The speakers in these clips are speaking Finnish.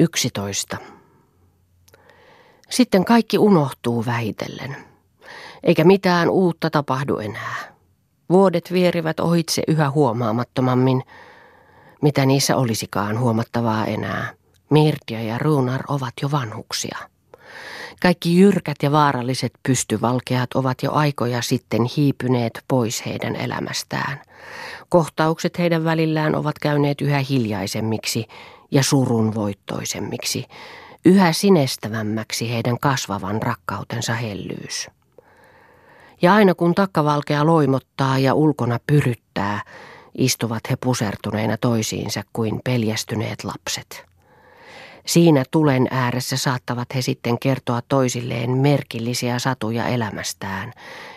11. Sitten kaikki unohtuu vähitellen, eikä mitään uutta tapahdu enää. Vuodet vierivät ohitse yhä huomaamattomammin, mitä niissä olisikaan huomattavaa enää. Mirtia ja Ruunar ovat jo vanhuksia. Kaikki jyrkät ja vaaralliset pystyvalkeat ovat jo aikoja sitten hiipyneet pois heidän elämästään. Kohtaukset heidän välillään ovat käyneet yhä hiljaisemmiksi ja surun voittoisemmiksi, yhä sinestävämmäksi heidän kasvavan rakkautensa hellyys. Ja aina kun takkavalkea loimottaa ja ulkona pyryttää, istuvat he pusertuneina toisiinsa kuin peljästyneet lapset. Siinä tulen ääressä saattavat he sitten kertoa toisilleen merkillisiä satuja elämästään,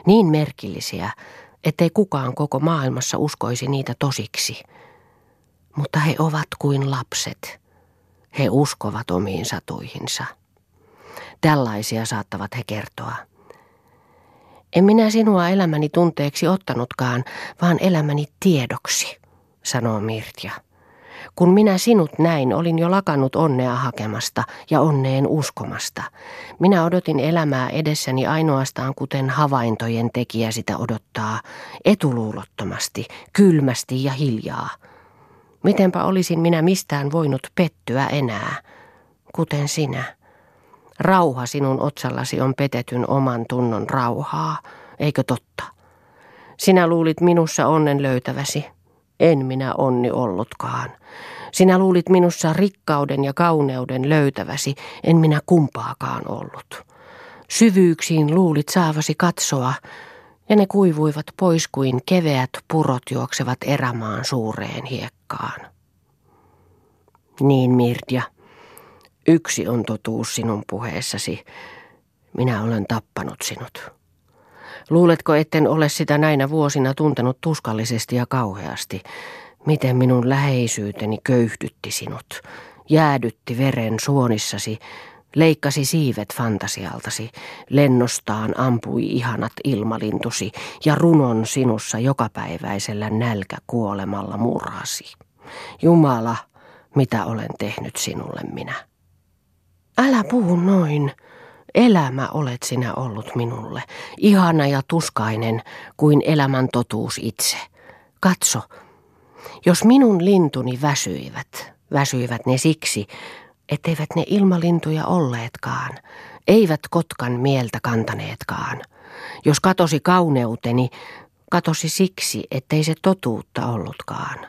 niin merkillisiä, ettei kukaan koko maailmassa uskoisi niitä tosiksi. Mutta he ovat kuin lapset. He uskovat omiin satuihinsa. Tällaisia saattavat he kertoa. En minä sinua elämäni tunteeksi ottanutkaan, vaan elämäni tiedoksi, sanoo Mirtja. Kun minä sinut näin, olin jo lakannut onnea hakemasta ja onneen uskomasta. Minä odotin elämää edessäni ainoastaan kuten havaintojen tekijä sitä odottaa, etuluulottomasti, kylmästi ja hiljaa. Mitenpä olisin minä mistään voinut pettyä enää, kuten sinä. Rauha sinun otsallasi on petetyn oman tunnon rauhaa, eikö totta? Sinä luulit minussa onnen löytäväsi. En minä onni ollutkaan. Sinä luulit minussa rikkauden ja kauneuden löytäväsi, en minä kumpaakaan ollut. Syvyyksiin luulit saavasi katsoa, ja ne kuivuivat pois kuin keveät purot juoksevat erämaan suureen hiekkaan. Niin, Mirdia, yksi on totuus sinun puheessasi. Minä olen tappanut sinut. Luuletko, etten ole sitä näinä vuosina tuntenut tuskallisesti ja kauheasti? Miten minun läheisyyteni köyhdytti sinut, jäädytti veren suonissasi, leikkasi siivet fantasialtasi, lennostaan ampui ihanat ilmalintusi ja runon sinussa jokapäiväisellä nälkäkuolemalla murhasi. Jumala, mitä olen tehnyt sinulle minä? Älä puhu noin. Elämä olet sinä ollut minulle, ihana ja tuskainen kuin elämän totuus itse. Katso, jos minun lintuni väsyivät, väsyivät ne siksi, etteivät ne ilmalintuja olleetkaan, eivät kotkan mieltä kantaneetkaan. Jos katosi kauneuteni, katosi siksi, ettei se totuutta ollutkaan.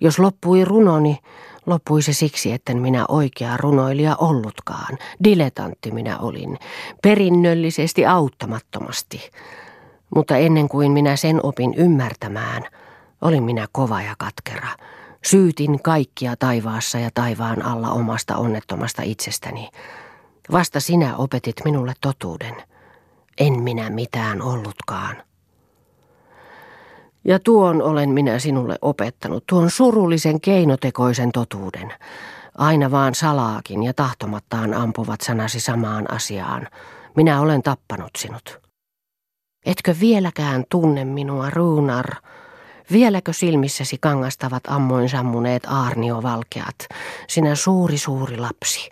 Jos loppui runoni, loppui se siksi, etten minä oikea runoilija ollutkaan. Diletantti minä olin, perinnöllisesti auttamattomasti. Mutta ennen kuin minä sen opin ymmärtämään – Olin minä kova ja katkera. Syytin kaikkia taivaassa ja taivaan alla omasta onnettomasta itsestäni. Vasta sinä opetit minulle totuuden. En minä mitään ollutkaan. Ja tuon olen minä sinulle opettanut, tuon surullisen keinotekoisen totuuden. Aina vaan salaakin ja tahtomattaan ampuvat sanasi samaan asiaan. Minä olen tappanut sinut. Etkö vieläkään tunne minua, Ruunar? Vieläkö silmissäsi kangastavat ammoin sammuneet aarniovalkeat, sinä suuri suuri lapsi?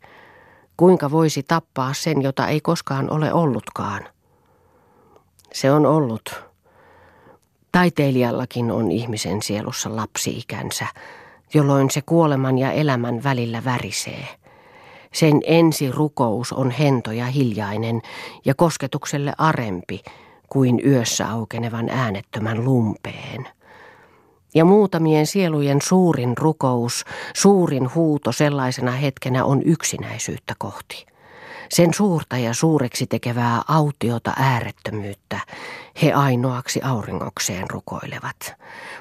Kuinka voisi tappaa sen, jota ei koskaan ole ollutkaan? Se on ollut. Taiteilijallakin on ihmisen sielussa lapsi-ikänsä, jolloin se kuoleman ja elämän välillä värisee. Sen ensi rukous on hento ja hiljainen ja kosketukselle arempi kuin yössä aukenevan äänettömän lumpeen. Ja muutamien sielujen suurin rukous, suurin huuto sellaisena hetkenä on yksinäisyyttä kohti. Sen suurta ja suureksi tekevää autiota äärettömyyttä he ainoaksi auringokseen rukoilevat.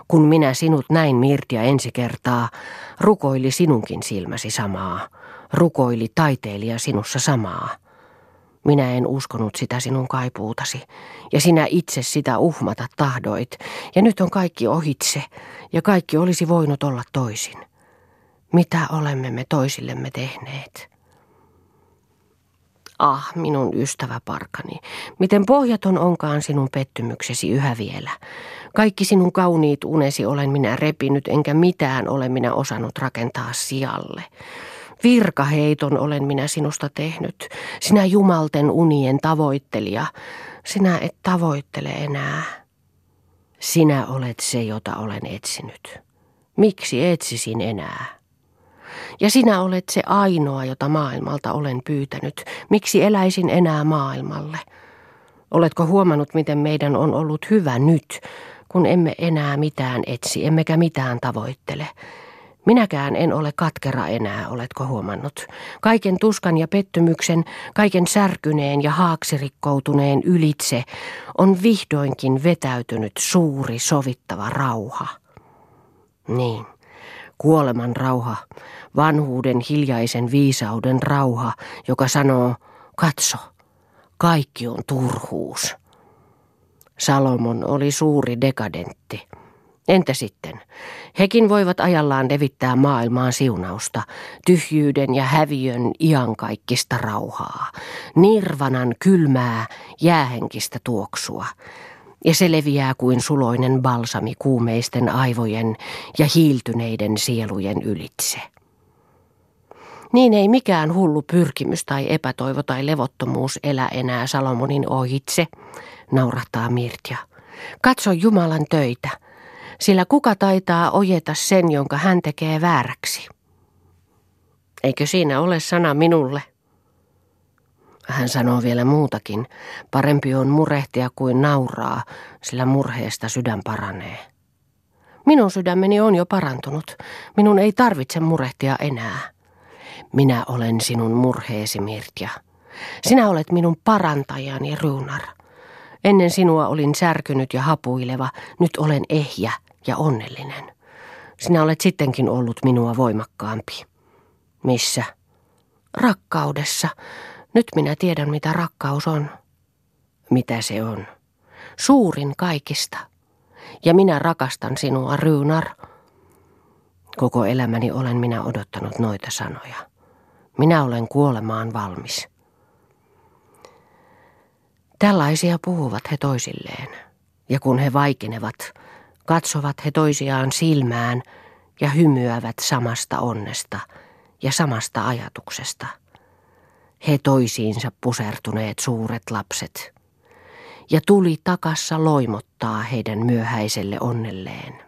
Kun minä sinut näin Mirtia ensi kertaa, rukoili sinunkin silmäsi samaa, rukoili taiteilija sinussa samaa. Minä en uskonut sitä sinun kaipuutasi, ja sinä itse sitä uhmata tahdoit, ja nyt on kaikki ohitse, ja kaikki olisi voinut olla toisin. Mitä olemme me toisillemme tehneet? Ah, minun ystävä parkani, miten pohjaton onkaan sinun pettymyksesi yhä vielä. Kaikki sinun kauniit unesi olen minä repinyt, enkä mitään ole minä osannut rakentaa sijalle. Virkaheiton olen minä sinusta tehnyt. Sinä jumalten unien tavoittelija. Sinä et tavoittele enää. Sinä olet se, jota olen etsinyt. Miksi etsisin enää? Ja sinä olet se ainoa, jota maailmalta olen pyytänyt. Miksi eläisin enää maailmalle? Oletko huomannut, miten meidän on ollut hyvä nyt, kun emme enää mitään etsi, emmekä mitään tavoittele? Minäkään en ole katkera enää, oletko huomannut? Kaiken tuskan ja pettymyksen, kaiken särkyneen ja haaksirikkoutuneen ylitse on vihdoinkin vetäytynyt suuri sovittava rauha. Niin, kuoleman rauha, vanhuuden hiljaisen viisauden rauha, joka sanoo, katso, kaikki on turhuus. Salomon oli suuri dekadentti. Entä sitten? Hekin voivat ajallaan levittää maailmaan siunausta, tyhjyyden ja häviön iankaikkista rauhaa, nirvanan kylmää, jäähenkistä tuoksua. Ja se leviää kuin suloinen balsami kuumeisten aivojen ja hiiltyneiden sielujen ylitse. Niin ei mikään hullu pyrkimys tai epätoivo tai levottomuus elä enää Salomonin ohitse, naurahtaa Mirtja. Katso Jumalan töitä, sillä kuka taitaa ojeta sen, jonka hän tekee vääräksi? Eikö siinä ole sana minulle? Hän sanoo vielä muutakin. Parempi on murehtia kuin nauraa, sillä murheesta sydän paranee. Minun sydämeni on jo parantunut. Minun ei tarvitse murehtia enää. Minä olen sinun murheesi, Mirtja. Sinä olet minun parantajani, Ruunar. Ennen sinua olin särkynyt ja hapuileva, nyt olen ehjä ja onnellinen. Sinä olet sittenkin ollut minua voimakkaampi. Missä? Rakkaudessa. Nyt minä tiedän, mitä rakkaus on. Mitä se on? Suurin kaikista. Ja minä rakastan sinua, Ruunar. Koko elämäni olen minä odottanut noita sanoja. Minä olen kuolemaan valmis. Tällaisia puhuvat he toisilleen, ja kun he vaikenevat, katsovat he toisiaan silmään ja hymyävät samasta onnesta ja samasta ajatuksesta. He toisiinsa pusertuneet suuret lapset, ja tuli takassa loimottaa heidän myöhäiselle onnelleen.